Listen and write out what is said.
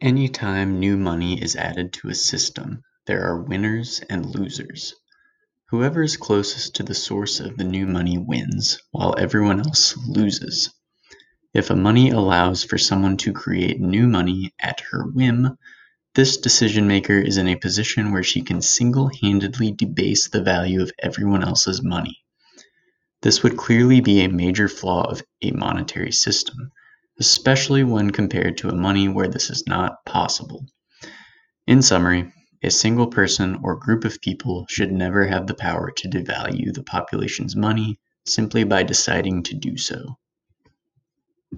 Anytime new money is added to a system, there are winners and losers. Whoever is closest to the source of the new money wins, while everyone else loses. If a money allows for someone to create new money at her whim, this decision maker is in a position where she can single-handedly debase the value of everyone else's money. This would clearly be a major flaw of a monetary system especially when compared to a money where this is not possible. In summary, a single person or group of people should never have the power to devalue the population's money simply by deciding to do so.